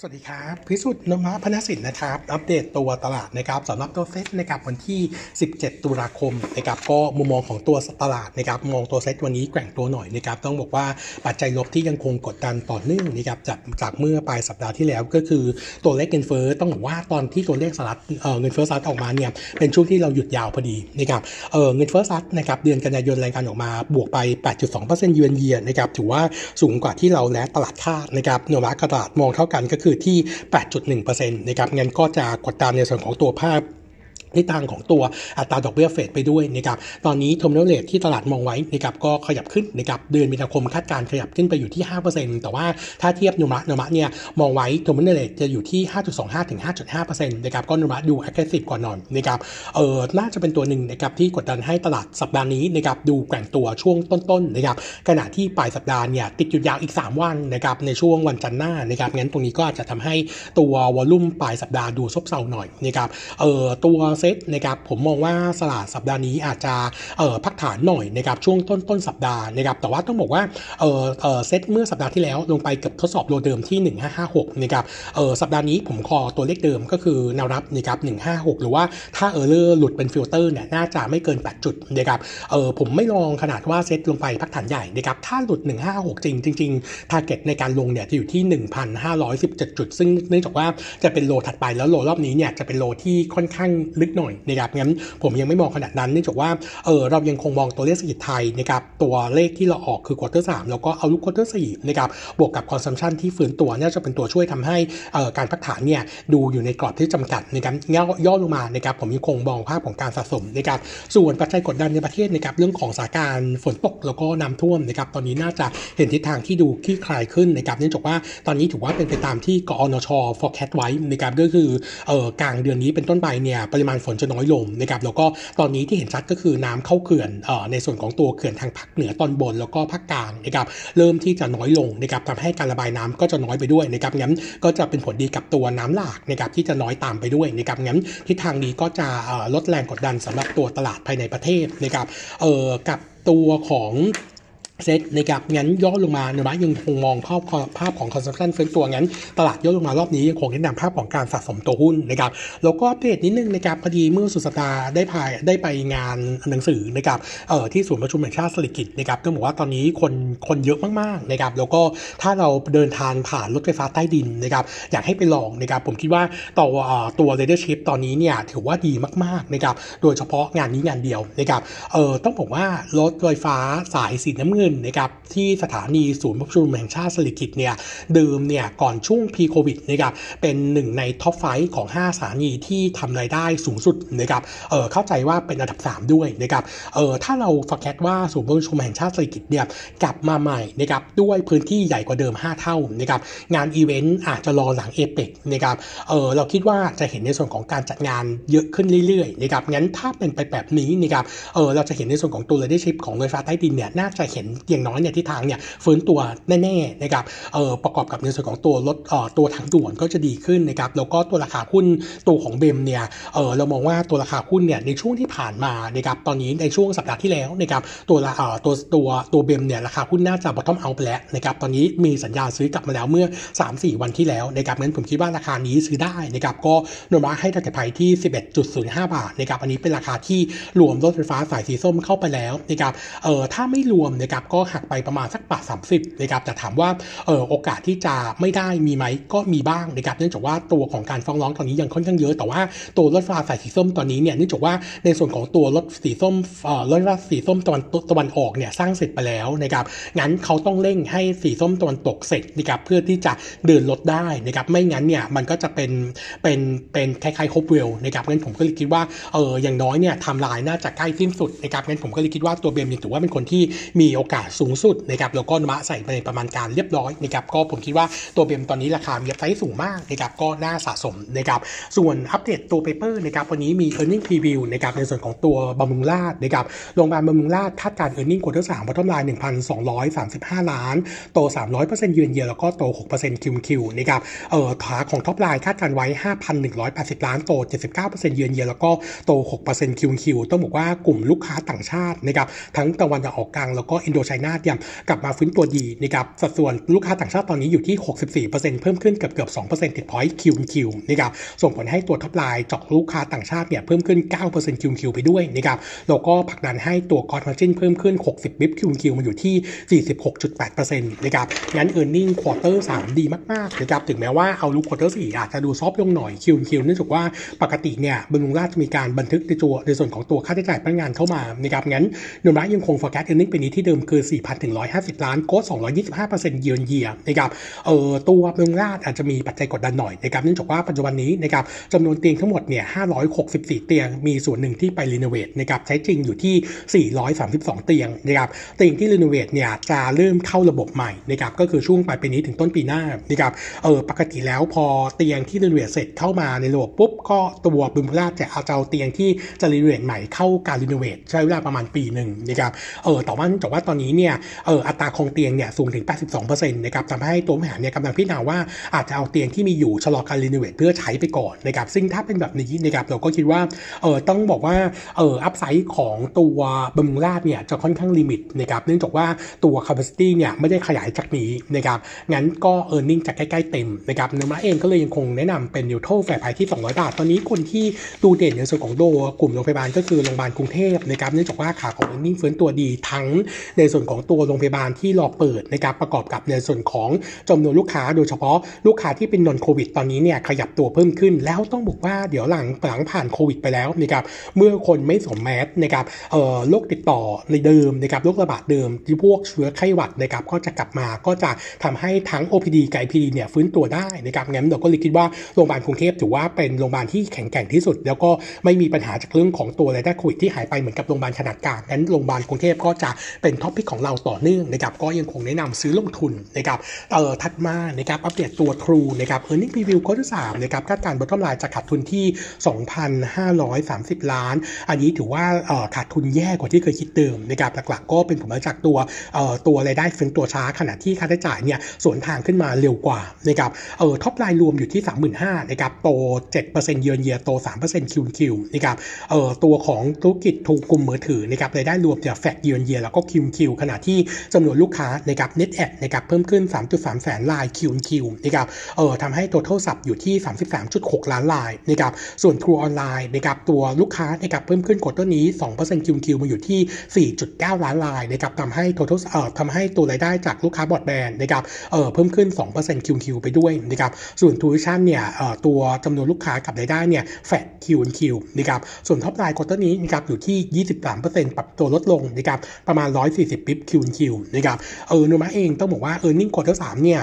สวัสดีครับ พิสุทธิ์นมพนสินนะครับ อัปเดตตัวตลาดนะครับสำหรับตัวเซ็ตนะครับวันที่ 17 ตุลาคมนะครับก็มุมมองของตัวตลาดนะครับมองตัวเซ็ตวันนี้แกว่งตัวหน่อยนะครับต้องบอกว่าปัจจัยลบที่ยังคงกดดันต่อเนื่องนะครับจากจากเมื่อปลายสัปดาห์ที่แล้วก็คือตัวเลขเงินเฟ้อต้องบอกว่าตอนที่ตัวเลขสหรัฐเงินเฟ้อสหรัฐออกมาเนี่ยเป็นช่วงที่เราหยุดยาวพอดีนะครับเเงินเฟ้อสหรัฐนะครับเดือนกันยายนรายการออกมาบวกไป 8.2%เยือนเยียนะครับถือว่าสูงกว่าที่เราและตลาดคาดนะครับโนวาตลาดมองเท่ากันก็คือที่ 8.1%นะครับงั้นก็จะกดดันในส่วนของตัวภาพ ทิศทางของตัวอัตราดอกเบี้ยเฟดไปด้วยนะครับตอนนี้ terminal rate ที่ตลาดมองไว้นะครับก็ขยับขึ้นนะครับเดือนมีนาคมคาดการขยับขึ้นไปอยู่ที่ 5%แต่ว่าถ้าเทียบ Nomura Nomura เนี่ยมองไว้ terminal rate จะอยู่ที่ 5.25 ถึง 5.5%นะครับก็ Nomura ดู aggressive กว่าหน่อยนะครับเออน่าจะเป็นตัวหนึ่งนะครับที่กดดันให้ตลาดสัปดาห์นี้นะครับดูแกว่งตัวช่วงต้นๆนะครับขณะที่ปลายสัปดาห์เนี่ยติดหยุดยาวอีก 3 วันนะครับในช่วงวันจันทร์หน้านะครับงั้นตรงนี้ก็อาจจะทำให้ตัว volume ปลายสัปดาห์ดูซบเซาหน่อยนะครับเออตัวเซตนะครับผมมองว่าตลาดสัปดาห์นี้อาจจะเออพักฐานหน่อยนะครับช่วงต้นต้นสัปดาห์นะครับแต่ว่าต้องบอกว่าเออเออเซตเมื่อสัปดาห์ที่แล้วลงไปเกือบทดสอบ low เดิมที่ 1556นะครับเออสัปดาห์นี้ผมคงตัวเลขเดิมก็คือแนวรับนะครับ156 หรือว่าถ้า error หลุดเป็นฟิลเตอร์เนี่ยน่าจะไม่เกิน 8 จุดนะครับเออผมไม่มองขนาดว่าเซตลงไปพักฐานใหญ่นะครับถ้าหลุด 156 จริงจริงๆ target ในการลงเนี่ยจะอยู่ที่ 1,517 จุด ซึ่งเนื่องจากว่าจะเป็น low ถัดไปแล้ว low รอบนี้เนี่ยจะเป็น low ที่ค่อนข้างลึกหน่อยนะครับงั้นผมยังไม่มองขนาดนั้นเนื่องจากว่าเออเรายังคงมองตัวเลขเศรษฐกิจไทยนะครับตัวเลขที่เราออกคือ quarter สามแล้วก็ outlook quarter สี่นะครับบวกกับ consumption ที่ฟื้นตัวน่าจะเป็นตัวช่วยทำให้เอ่อการพักฐานเนี่ยดูอยู่ในกรอบที่จำกัดในการย่อย่อลงมานะครับผมยังคงมองภาพของการสะสมนะครับส่วนปัจจัยกดดันในประเทศนะครับเรื่องของสถานการณ์ฝนตกแล้วก็น้ำท่วมนะครับตอนนี้น่าจะเห็นทิศทางที่ดูคลี่คลายขึ้นนะครับเนื่องจากว่าตอนนี้ถือว่าเป็นไปตามที่กอนช forecast ไว้นะครับก็คือเอ่อกลางเดือนนี้เป็นต้นไปเนี่ยปริมาณฝนจะน้อยลงนะครับแล้วก็ตอนนี้ที่เห็นชัดก็คือน้ำเข้าเขื่อนอในส่วนของตัวเขื่อนทางภาคเหนือตอนบนแล้วก็ภาคกลางนะครับเริ่มที่จะน้อยลงนะครับทำให้การระบายน้ำก็จะน้อยไปด้วยนะครับงั้นก็จะเป็นผลดีกับตัวน้ำหลากนะครับที่จะน้อยตามไปด้วยนะครับงั้นทิศทางนี้ก็จะลดแรงกดดันสำหรับตัวตลาดภายในประเทศนะครับเออกับตัวของ เซตนะครับงั้นย่อลงมาเนี่ยยังคงมองภาพภาพของ consumption ฟื้นตัวงั้น ตลาดย่อลงมารอบนี้ยังคงแนะนำภาพของการสะสมตัวหุ้นนะครับแล้วก็อัปเดตนิดนึงนะครับพอดีเมื่อสุดสัปดาห์ได้พายได้ไปงานหนังสือนะครับเอ่อที่ศูนย์ประชุมแห่งชาติสิริกิติ์นะครับต้องบอกว่าตอนนี้คนคนเยอะมากๆนะครับแล้วก็ถ้าเราเดินทางผ่านรถไฟฟ้าใต้ดินนะครับอยากให้ไปลองนะครับผมคิดว่าต่อตัว ridership ตอนนี้เนี่ยถือว่าดีมากๆนะครับโดยเฉพาะงานนี้งานเดียวนะครับเอ่อต้องบอกว่ารถไฟฟ้าสายสีน้ำเงินนะครับที่สถานีศูนย์ประชุมแห่งชาติสิริกิติ์เนี่ยเดิมเนี่ยก่อนช่วง pre โควิดนะครับเป็นหนึ่งใน top five ของ 5 สถานีที่ทำรายได้สูงสุดนะครับเออเข้าใจว่าเป็นอันดับ 3 ด้วยนะครับเออถ้าเรา forecast ว่าศูนย์ประชุมแห่งชาติสิริกิติ์เนี่ยกลับมาใหม่นะครับด้วยพื้นที่ใหญ่กว่าเดิม 5 เท่านะครับงานอีเวนต์อาจจะรอหลังเอเปกนะครับเออเราคิดว่าจะเห็นในส่วนของการจัดงานเยอะขึ้นเรื่อยๆนะครับงั้นถ้าเป็นไปแบบนี้นะครับเออเราจะเห็นในส่วนของตัวเลเดชิพของรถไฟฟ้าใต้ดินเนี่ยน่าจะเห็นอย่างน้อยเนี่ยทิศทางเนี่ยฟื้นตัวแน่ๆนะครับเออประกอบกับในส่วนของตัวรถเอ่อตัวทางด่วนก็จะดีขึ้นนะครับแล้วก็ตัวราคาหุ้นตัวของเบมเนี่ยเออเรามองว่าตัวราคาหุ้นเนี่ยในช่วงที่ผ่านมานะครับตอนนี้ในช่วงสัปดาห์ที่แล้วนะครับตัวเอ่อตัวตัวตัวเบมเนี่ยราคาหุ้นน่าจะบอททอมเอาไปแล้วนะครับตอนนี้มีสัญญาซื้อกลับมาแล้วเมื่อ 3-4 วันที่แล้วนะครับงั้นผมคิดว่าราคานี้ซื้อได้นะครับก็นมาให้ตะเก็บไพ่ที่ 11.05 บาทนะครับอันนี้เป็นราคาที่รวมรถไฟฟ้าสายสีส้มเข้าไปแล้วนะครับเออถ้าไม่รวมนะครับก็หักไปประมาณสักบาท30นะครับแต่ถามว่าเออโอกาสที่จะไม่ได้มีไหมก็มีบ้างนะครับเนื่องจากว่าตัวของการฟ้องร้องตอนนี้ยังค่อนข้างเยอะ แต่ว่าตัวรถไฟฟ้าสายสีส้มตอนนี้เนี่ยเนื่องจากว่าในส่วนของตัวรถสีส้มเอ่อรถไฟฟ้าสีส้มตะวันตะวันออกเนี่ยสร้างเสร็จไปแล้วนะครับงั้นเขาต้องเร่งให้สีส้มตะวันตกเสร็จนะครับเพื่อที่จะเดินรถได้นะครับไม่งั้นเนี่ยมันก็จะเป็นเป็นเป็นคล้ายๆครบเวลนะครับงั้นผมก็เลยคิดว่าเอออย่างน้อยเนี่ยทำลายน่าจะใกล้สิ้นสุดนะครับงั้นผมก็เลยคิดว่าตัว BEM ยังถือว่าเป็นคนที่มีโอกาสาสสูงสุดนะครับแล้วก็โนมูระใส่ไปในประมาณการเรียบร้อยนะครับก็ผมคิดว่าตัว BEM ตอนนี้ราคามีไซส์สูงมากนะครับก็น่าสะสมนะครับส่วนอัปเดตตัว paper นะครับวันนี้มี e a r n i n g preview นะครับในส่วนของตัวบำรุงราษฎร์นะครับโรงพยาบาลบำรุงราษฎร์คาดการ e a r n i n g ควอเตอร์สามพัฒนาลาย1,235 ล้าน โต 300%เยือนเยียแล้วก็โต 6%คิวคิวนะครับเอ่อขาของ top line คาดการไว้ 5,180 ล้านโต 79%เยือนเยียแล้วก็โต 6%คิวคิวต้องบอกว่ากลุ่มลูกค้าต่างชาตินะครับทั้งตะวันออกกลางแล้วก็ Indochina เนี่ยกลับมาฟื้นตัวดีนะครับสัดส่วนลูกค้าต่างชาติตอนนี้อยู่ที่ 64%เพิ่มขึ้นเกือบเกือบ2%ติดพอยต์คิวคิวนะครับส่งผลให้ตัว top line จากลูกค้าต่างชาติเนี่ยเพิ่มขึ้น 9%คิวคิวไปด้วยนะครับแล้วก็ผลักดันให้ตัว gross margin เพิ่มขึ้น 60 bips Q on Q มาอยู่ที่ 46.8%นะครับงั้น earning quarter 3ดีมากๆนะครับถึงแม้ว่า outlook quarter 4อาจจะดู soft ลงหน่อยคิวคิวเนื่องจากว่าปกติเนี่ยบำรุงราษฎร์จะมีการบันทึกในตัวในส่วนของตัวค่าใช้จ่ายพนักงานเข้ามานะครับงั้นโนมูระยังคง forecast earning ปีนี้ที่เดิมคือ4,000ถึง150 ล้านโค้ด225%เยือนเยียนะครับเอ่อตัวบำรุงราษฎร์อาจจะมีปัจจัยกดดันหน่อยนะครับเนื่องจากว่าปัจจุบันนี้นะครับจำนวนเตียงทั้งหมดเนี่ย564 เตียงมีส่วนหนึ่งที่ไป renovate นะครับใช้จริงอยู่ที่ 432 เตียงนะครับเตียงที่ renovate เนี่ยจะเริ่มเข้าระบบใหม่นะครับก็คือช่วงปลายปีนี้ถึงต้นปีหน้านะครับเออปกติแล้วพอเตียงที่ renovate เสร็จเข้ามาในระบบปุ๊บก็ตัวบำรุงราษฎร์จะเอาเจ้าเตียงที่จะ renovate ใหม่เข้าการ renovate ใช้เวลาประมาณปีหนึ่งนะครับเออแต่ว่าแต่ว่าตอนนี้เนี่ยเอออัตราครองเตียงเนี่ยสูงถึง 82%นะครับทำให้ตัวบริหารเนี่ยกำลังพิจารณาว่าอาจจะเอาเตียงที่มีอยู่ชะลอการ renovate เพื่อใช้ไปก่อนนะครับซึ่งถ้าเป็นแบบนี้นะครับเราก็คิดว่าเออต้องบอกว่าเออ upside ของตัวบำรุงราษฎร์เนี่ยจะค่อนข้าง limit นะครับเนื่องจากว่าตัว capacity เนี่ยไม่ได้ขยายจากนี้นะครับงั้นก็ e a r n i n g จะใกล้ ๆ เต็มนะครับโนมูระเองก็เลยยังคงแนะนำเป็น neutral fair price ที่ 200 บาท ตอนนี้คนที่ดูเด่นในส่วนของโดกลุ่มโรงพยาบาลก็คือโรงพยาบาลกรุงเทพนะครับเนื่องจากว่าขาของ e a r n i n g ฟื้นตัวดีทั้งในส่วนของตัวโรงพยาบาลที่รอเปิดนะครับประกอบกับในส่วนของจำนวนลูกค้าโดยเฉพาะลูกค้าที่เป็นนอนโควิดตอนนี้เนี่ยขยับตัวเพิ่มขึ้น แล้วต้องบอกว่าเดี๋ยวหลังหลังผ่านโควิดไปแล้วนะครับเมื่อคนไม่สวมแมสนะครับเอ่อโรคติดต่อในเดิมนะครับโรคระบาดเดิมที่พวกเชื้อไข้หวัดนะครับก็จะกลับมาก็จะทำให้ทั้ง OPD กับ IPD เนี่ยฟื้นตัวได้นะครับงั้นเราก็เลยคิดว่าโรงพยาบาลกรุงเทพถือว่าเป็นโรงพยาบาลที่แข็งแกร่งที่สุด แล้วก็ไม่มีปัญหาจากเรื่องของตัวรายได้โควิดที่หายไปเหมือนกับโรงพยาบาลขนาดกลางงั้นโรงพยาบาลกรุงเทพก็จะเป็นท็อปพิกของเราต่อเนื่องนะครับก็ยังคงแนะนำซื้อลงทุนนะครับเอ่อถัดมานะครับอัปเดตตัว True นะครับ Earning Preview ข้อที่3นะครับคาดการณ์ bottom line จะขาดทุนที่ 2,530 ล้าน อันนี้ถือว่าเอ่อขาดทุนแย่กว่าที่เคยคิดเดิมนะครับหลักๆ ก็เป็นผลมาจากตัวเอ่อตัวรายได้ฟื้นตัวช้าขณะที่ค่าใช้จ่ายเนี่ยสวนทางขึ้นมาเร็วกว่านะครับเอ่อ top line รวมอยู่ที่ 35,000นะครับโต 7%เยือนเยียโต3%คิวคิวนะครับเอ่อตัวของธุรกิจทรูกลุ่มมือถือนะครับรายได้รวมจะแฟกเยือนเยียแล้วก็คิวคิวขณะที่จำนวนลูกค้านะครับ net add นะครับเพิ่มขึ้น 3.3 แสนราย Q on Q นะครับเอ่อทำให้ total สับอยู่ที่ 33.6 ล้านรายนะครับส่วน True Online นะครับตัวลูกค้านะครับเพิ่มขึ้น quarter นี้2% Q on Q มาอยู่ที่ 4.9 ล้านรายนะครับทำให้ total เอ่อทำให้ตัวรายได้จากลูกค้าบอดแบนนะครับเอ่อเพิ่มขึ้น2%คิวคิวไปด้วยนะครับส่วนทรูวิชั่นส์เนี่ยเอ่อตัวจำนวนลูกค้ากับรายได้เนี่ย flat Q on Q นะครับส่วน top line quarter นี้นะครับอยู่ที่ 23%ปรับตัวลดลงนะครับประมาณ 140 bips Q on Q นะครับเออโนมูระเองต้องบอกว่า earning quarter สามเนี่ย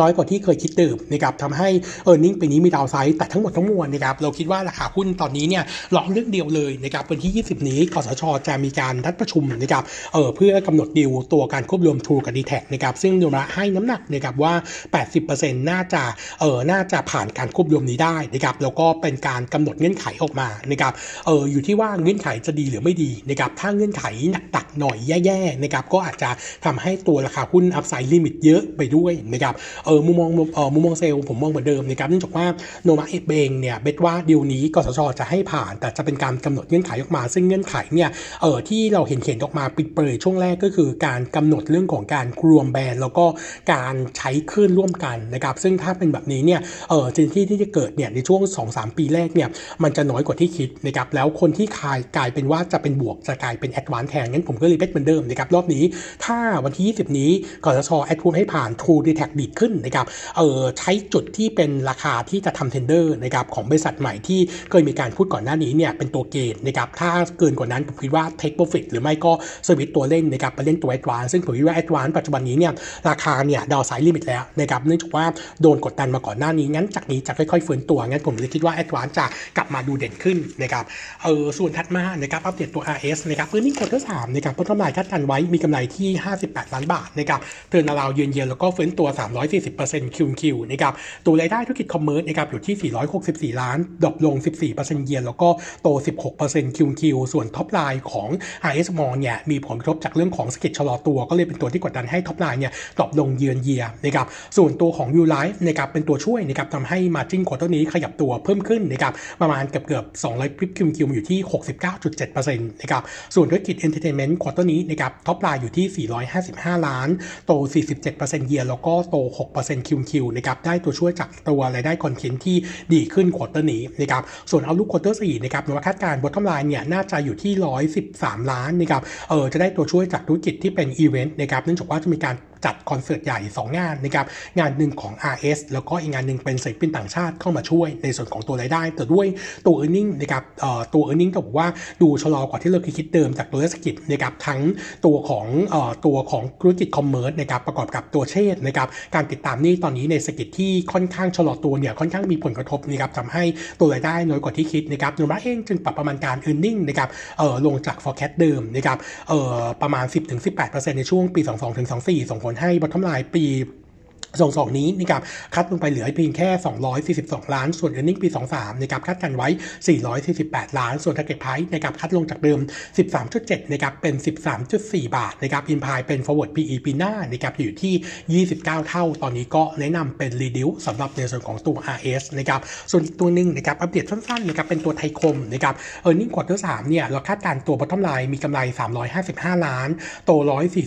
น้อยกว่าที่เคยคิดเดิมนะครับทำให้ earning ปีนี้มี downside แต่ทั้งหมดทั้งมวลนะครับเราคิดว่าราคาหุ้นตอนนี้เนี่ยรอเรื่องเดียวเลยนะครับวันที่ 20 นี้กสทชจะมีการนัดประชุมนะครับเออเพื่อกำหนดดีลตัวการควบรวมทรูกับดีแทคนะครับซึ่งโนมูระให้น้ำหนักนะครับว่า 80%น่าจะเออน่าจะผ่านการควบรวมนี้ได้นะครับแล้วก็เป็นการกำหนดเงื่อนไขออกมานะครับเอออยู่ที่ว่าเงื่อนไขจะดีหรือไม่ดีนะครับถ้าเงื่อนไขหนักๆหน่อยแย่ๆนะครับก็อาจจะทำให้ตัวราคาหุ้น upside limit เยอะไปด้วยนะครับเออมุมมองเออมุมมองเซลล์ผมมองเหมือนเดิมนะครับเนื่องจากว่าโนมาเอเองเนี่ยเบสว่าดีลนี้กสชจะให้ผ่าน แต่จะเป็นการกำหนดเงื่อนไขออกมา ซึ่งเงื่อนไขเนี่ยเออที่เราเห็นเห็นออกมาปิดเปรยช่วงแรกก็คือการกำหนดเรื่องของการรวมแบรนด์แล้วก็การใช้คลื่นร่วมกันนะครับซึ่งถ้าเป็นแบบนี้เนี่ยเออสิ่งที่ที่จะเกิดเนี่ยในช่วง 2-3 ปีแรกเนี่ยมันจะน้อยกว่าที่คิดนะครับแล้วคนที่คายกลายเป็นว่าจะเป็นบวกจะกลายเป็นแอดวานแทนงั้นผมก็เลยเบสเหมือนเดิมนะครับรอบนี้ ถ้าวันที่ 20 นี้กสชแอดพูให้ผ่าน True d e t a c ดีดขึ้นนะครับเออใช้จุดที่เป็นราคาที่จะทำ tender นะครับของบริษัทใหม่ที่เคยมีการพูดก่อนหน้านี้เนี่ยเป็นตัวเกณฑ์นะครับถ้าเกินกว่านั้นผมคิดว่า take profit หรือไม่ก็สวิตตัวเล่นนะครับไปเล่นตัว ADVANC ซึ่งผมคิดว่า ADVANC ปัจจุบันนี้เนี่ยราคาเนี่ย downside limit แล้วนะครับเนื่องจากว่าโดนกดดันมาก่อนหน้านี้งั้นจากนี้จะค่อยๆฟื้นตัวงั้นผมเลยคิดว่า ADVANC จะกลับมาดูเด่นขึ้นนะครับเออส่วนถัดมานะครับอัปเดตตัว RS นะครับ preview quarter สามนะครับผลกำไรคาดการไว้มีกำไรที่ 58 ล้านบาทนะครับ turnaround year on year แล้วก็ฟื้นตัว40%คิวคิวนะครับตัวรายได้ธุรกิจ commerce นะครับอยู่ที่ 464 ล้าน drop ลง 14% year แล้วก็โต 16%คิวคิวส่วนท็อปไลน์ของ RS m o เนี่ยมีผลกระทบจากเรื่องของเศรษฐกิจชะลอตัว ก็เลยเป็นตัวที่กดดันให้ top line เนี่ย drop ลง year on year นะครับส่วนตัวของ U Life นะครับเป็นตัวช่วยนะครับทำให้ margin quarter นี้ขยับตัวเพิ่มขึ้นนะครับประมาณเกือบเกือบ200 bips Q on Q อยู่ที่ 69.7%นะครับส่วนธุรกิจ Entertainment ควอเตอร์นี้นะครับ top line อยู่ที่ 455 ล้าน โต 47% year แล้วก็โต6%คิวคิวนะครับได้ตัวช่วยจากตัวรายได้ content ที่ดีขึ้น quarter นี้นะครับส่วน outlook quarter สี่นะครับโนมูระคาดการณ์ bottom line เนี่ยน่าจะอยู่ที่ 113 ล้านนะครับเออจะได้ตัวช่วยจากธุรกิจที่เป็นอีเวนต์นะครับเนื่องจากว่าจะมีการ จัดคอนเสิร์ตใหญ่ 2 งานนะครับงานหนึ่งของ RS แล้วก็อีกงานหนึ่งเป็นศิลปินต่างชาติเข้ามาช่วยในส่วนของตัวรายได้ แต่ด้วยตัว e a r n i n g นะครับตัว e a r n i n g ก็บอกว่าดูชะลอกว่าที่เราคิดเดิมจากตัวเศรษฐกิจนะครับทั้งตัวของตัวของธุรกิจคอมเมอร์สนะครับประกอบกับตัวเชษนะครับการติดตามนี่ตอนนี้ในเศรษฐกิจที่ค่อนข้างชะลอตัวเนี่ยค่อนข้างมีผลกระทบนะครับทำให้ตัวรายได้น้อยกว่าที่คิดนะครับโนมาเองจึงปรับประมาณการ e a r n i n g นะครับลงจาก forecast เดิมนะครับประมาณ 10-18%ในช่วงปี 22-24ส่งผลให้บอททอลายปี สองสองนี้นะครับคัดลงไปเหลือเพียงแค่ 242 ล้าน ส่วนเอ a r n i n g ปี 23นะครับคัดกันไว้ 448 ล้าน ส่วน target price นะครับคัดลงจากเดิม 13.7นะครับเป็น 13.4 บาทนะครับอินพายเป็น forward PE ปีหน้านะครับอยู่ที่ 29 เท่า ตอนนี้ก็แนะนำเป็น reduce สำหรับในส่วนของตัว RS นะครับส่วนอีกตัวหนึ่งนะครับอัปเดตสั้นๆนะครับเป็นตัวไทยคมนะครับ e a r n i n g quarter 3เนี่ยเราคาดการตัว bottom line มีกำไร 355 ล้าน โต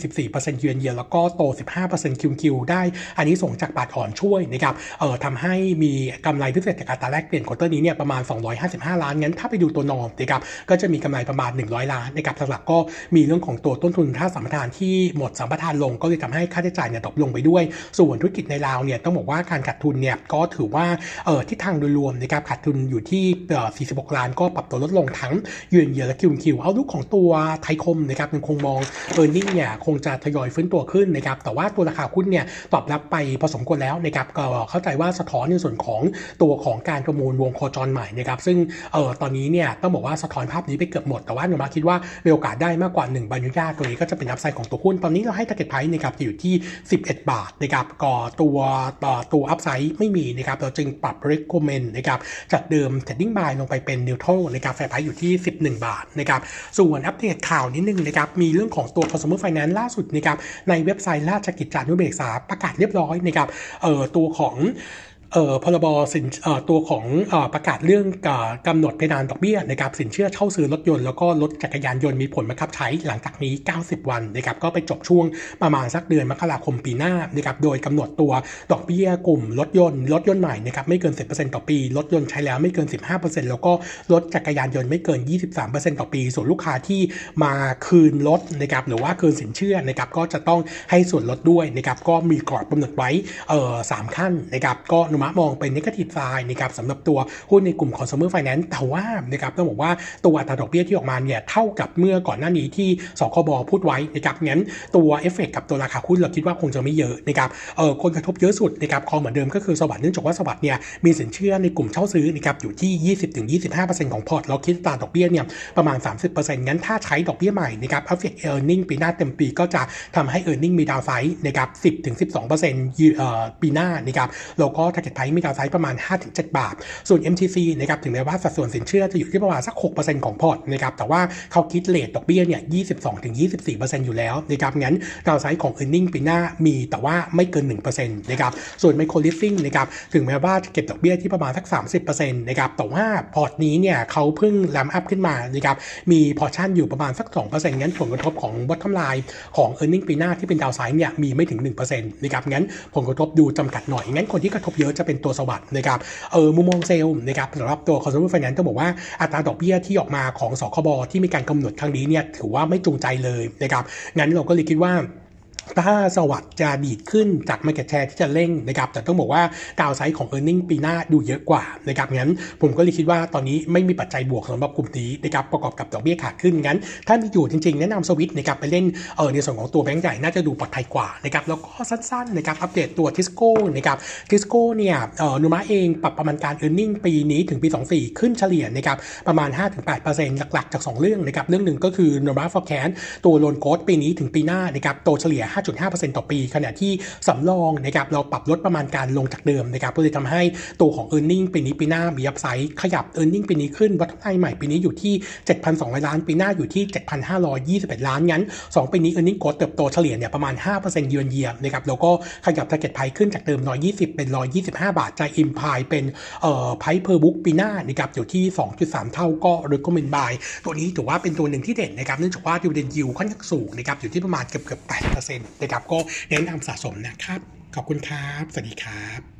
144%เยือนเยียแล้วก็โต 15% QoQ ได้อานิสงส์จากบาทอ่อนช่วยนะครับเอ่อทำให้มีกำไรพิเศษจากอัตราแลกเปลี่ยน quarter นี้เนี่ยประมาณ 255 ล้านงั้นถ้าไปดูตัว norm นะครับก็จะมีกำไรประมาณ 100 ล้านนะครับหลักก็มีเรื่องของตัวต้นทุนค่าสัมปทานที่หมดสัมปทานลงก็เลยทำให้ค่าใช้จ่ายเนี่ยตกลงไปด้วย ส่วนธุรกิจในลาวเนี่ยต้องบอกว่าการขาดทุนเนี่ยก็ถือว่าเอ่อทิศทางโดยรวมนะครับขาดทุนอยู่ที่เอ่อ46 ล้านก็ปรับตัวลดลงทั้งyear on year และ QoQ outlook ของตัวไทยคมนะครับยังคงมอง earning เนี่ยคงจะทยอยฟื้นตัวขึ้นนะครับแต่ว่าตัวราคาหุ้นเนี่ยตอบรับไปพอสมควรแล้วนะครับก็เข้าใจว่าสะท้อนในส่วนของตัวของการประมูลวงโคจรใหม่นะครับซึ่งเออตอนนี้เนี่ยต้องบอกว่าสะท้อนภาพนี้ไปเกือบหมดแต่ว่าโนมูระคิดว่ามีโอกาสได้มากกว่า1ใบอนุญาตตัวนี้ก็จะเป็น upside ของตัวหุ้นตอนนี้เราให้ target price นะครับอยู่ที่ 11 บาทนะครับก็ตัวตัว upside ไม่มีนะครับเราจึงปรับ recommend นะครับจากเดิม trading buy ลงไปเป็น neutral นะครับ fair price อยู่ที่ 11 บาทนะครับส่วนอัปเดตข่าวนิดนึงนะครับมีเรื่องของตัว consumer finance ล่าสุดนะครับในเว็บไซต์ราชกิจจานุเบกษาประกาศเรียบร้อยนะครับเอ่อตัวของ เอ่อพรบสินเอ่อตัวของเอ่อประกาศเรื่องกำหนดเพดานดอกเบี้ยนะครับสินเชื่อเช่าซื้อรถยนต์แล้วก็รถจักรยานยนต์มีผลบังคับใช้หลังจากนี้ 90 วันนะครับก็ไปจบช่วงประมาณสักเดือนมกราคมปีหน้านะครับโดยกำหนดตัวดอกเบี้ยกลุ่มรถยนต์รถยนต์ใหม่นะครับไม่เกิน 10%ต่อปี รถยนต์ใช้แล้วไม่เกิน 15%แล้วก็รถจักรยานยนต์ไม่เกิน 23%ต่อปี ส่วนลูกค้าที่มาคืนรถนะครับหรือว่าคืนสินเชื่อนะครับก็จะต้องให้ส่วนลดด้วยนะครับก็มีกรอบกำหนดไว้เอ่อสามขั้นนะครับก็มะมองเป็นนิกทีฟไซน์นะครับสำหรับตัวหุ้นในกลุ่ม consumer finance แต่ว่านะครับต้องบอกว่าตัวอัตราดอกเบี้ยที่ออกมาเนี่ยเท่ากับเมื่อก่อนหน้านี้ที่สคบพูดไว้นะครับงั้นตัวเอฟเฟกกับตัวราคาหุ้นเราคิดว่าคงจะไม่เยอะนะครับเออคนกระทบเยอะสุดนะครับก็เหมือนเดิมก็คือสวัสด์เนื่องจากว่าสวัสด์เนี่ยมีสินเชื่อในกลุ่มเช่าซื้อนะครับอยู่ที่ 20-25%ของพอร์ตเขาคิดอัตราดอกเบี้ยเนี่ยประมาณ 30%งั้นถ้าใช้ดอกเบี้ยใหม่นะครับ effect earning ปีหน้าเต็มปีก็จะทำให้ earning มี downside นะครับ10-12%เอ่อปีหน้านะครับแล้วก็ target price มี downside ประมาณ 5-7 บาท ส่วน MTC นะครับถึงแม้ว่าสัดส่วนสินเชื่อจะอยู่ที่ประมาณสัก 6%ของพอร์ตนะครับแต่ว่าเขาคิด rate ดอกเบี้ยเนี่ย 22-24%อยู่แล้วนะครับงั้น downside ของ e a r n i n g ปีหน้ามีแต่ว่าไม่เกิน 1%นะครับส่วน Micro Leasing นะครับถึงแม้ว่าจะเก็บดอกเบี้ยที่ประมาณสัก 30%นะครับแต่ว่าพอร์ตนี้เนี่ยเขาเพิ่ง ramp up ขึ้นมานะครับมี portion อยู่ประมาณสัก 2%งั้นผลกระทบของ bottom line ของ e a r n i n g ปีหน้าที่เป็น downside เนี่ยมีไม่ถึง1%นะครับงั้นผลกระทบดูจำกัดหน่อยงั้นคนที่กระทบเยอะจะเป็นตัวสวัสด์นะครับเออมุมมองเซลล์นะครับสำหรับตัว consumer finance ต้องบอกว่าอัตราดอกเบี้ยที่ออกมาของสคบที่มีการกำหนดครั้งนี้เนี่ยถือว่าไม่จูงใจเลยนะครับงั้นเราก็เลยคิดว่า ถ้าสวัสด์จะดีดขึ้นจาก Market Share ที่จะเร่งนะครับแต่ต้องบอกว่าดาวไซด์ของ e a r n i n g ปีหน้าดูเยอะกว่านะครับงั้นผมก็เลยคิดว่าตอนนี้ไม่มีปัจจัยบวกสำหรับกลุ่มนี้นะครับประกอบกับดอกเบี้ยขาขึ้นงั้น ถ้ามีอยู่จริงๆ แนะนำสวิตนะครับไปเล่นเออในส่วนของตัวแบงก์ใหญ่น่าจะดูปลอดภัยกว่านะครับแล้วก็สั้นๆนะครับอัปเดตตัวทิสโก้นะครับทิสโก้เนี่ยเออโนมูระเองปรับประมาณการ e a r n i n g ปีนี้ถึงปี 24 ขึ้นเฉลี่ยนะครับประมาณ 5-8%หลักๆ จาก 2 เรื่องนะครับเรื่องหนึ่งก็คือโนมูระ forecast ตัว loan growth ปีนี้ถึงปีหน้านะครับโตเฉลี่ย5.5%ต่อปี ขณะที่สำรองนะครับเราปรับลดประมาณการลงจากเดิมนะครับก็เลยทำให้ตัวของ e a r n i n g ปีนี้ปีหน้ามี upside ขยับ e a r n i n g ปีนี้ขึ้นวัตถุไใหม่ปีนี้อยู่ที่ 7,200 ล้าน ปีหน้าอยู่ที่ 7,521 ล้านงั้น 2 ปีนี้ e a r n i n g โกเติบโตเฉลี่ยเนี่ยประมาณ 5%เยือนเยียนะครับแล้วก็ขยับ target price ขึ้นจากเดิม 120 เป็น 125 บาทจะ imply เป็นเอ่อ price per book ปีหน้านะครับอยู่ที่ 2.3 เท่าก็ recommend buy ตัวนี้ถือว่าเป็นตัวหนึ่งที่เด่นนะครับเนื่องจากว่า dividend yield ค่อนข้างสูงนะครับอยู่ที่ประมาณเกือบเกือบ8%นะครับ ก็แนะนำสะสมนะครับ ขอบคุณครับ สวัสดีครับ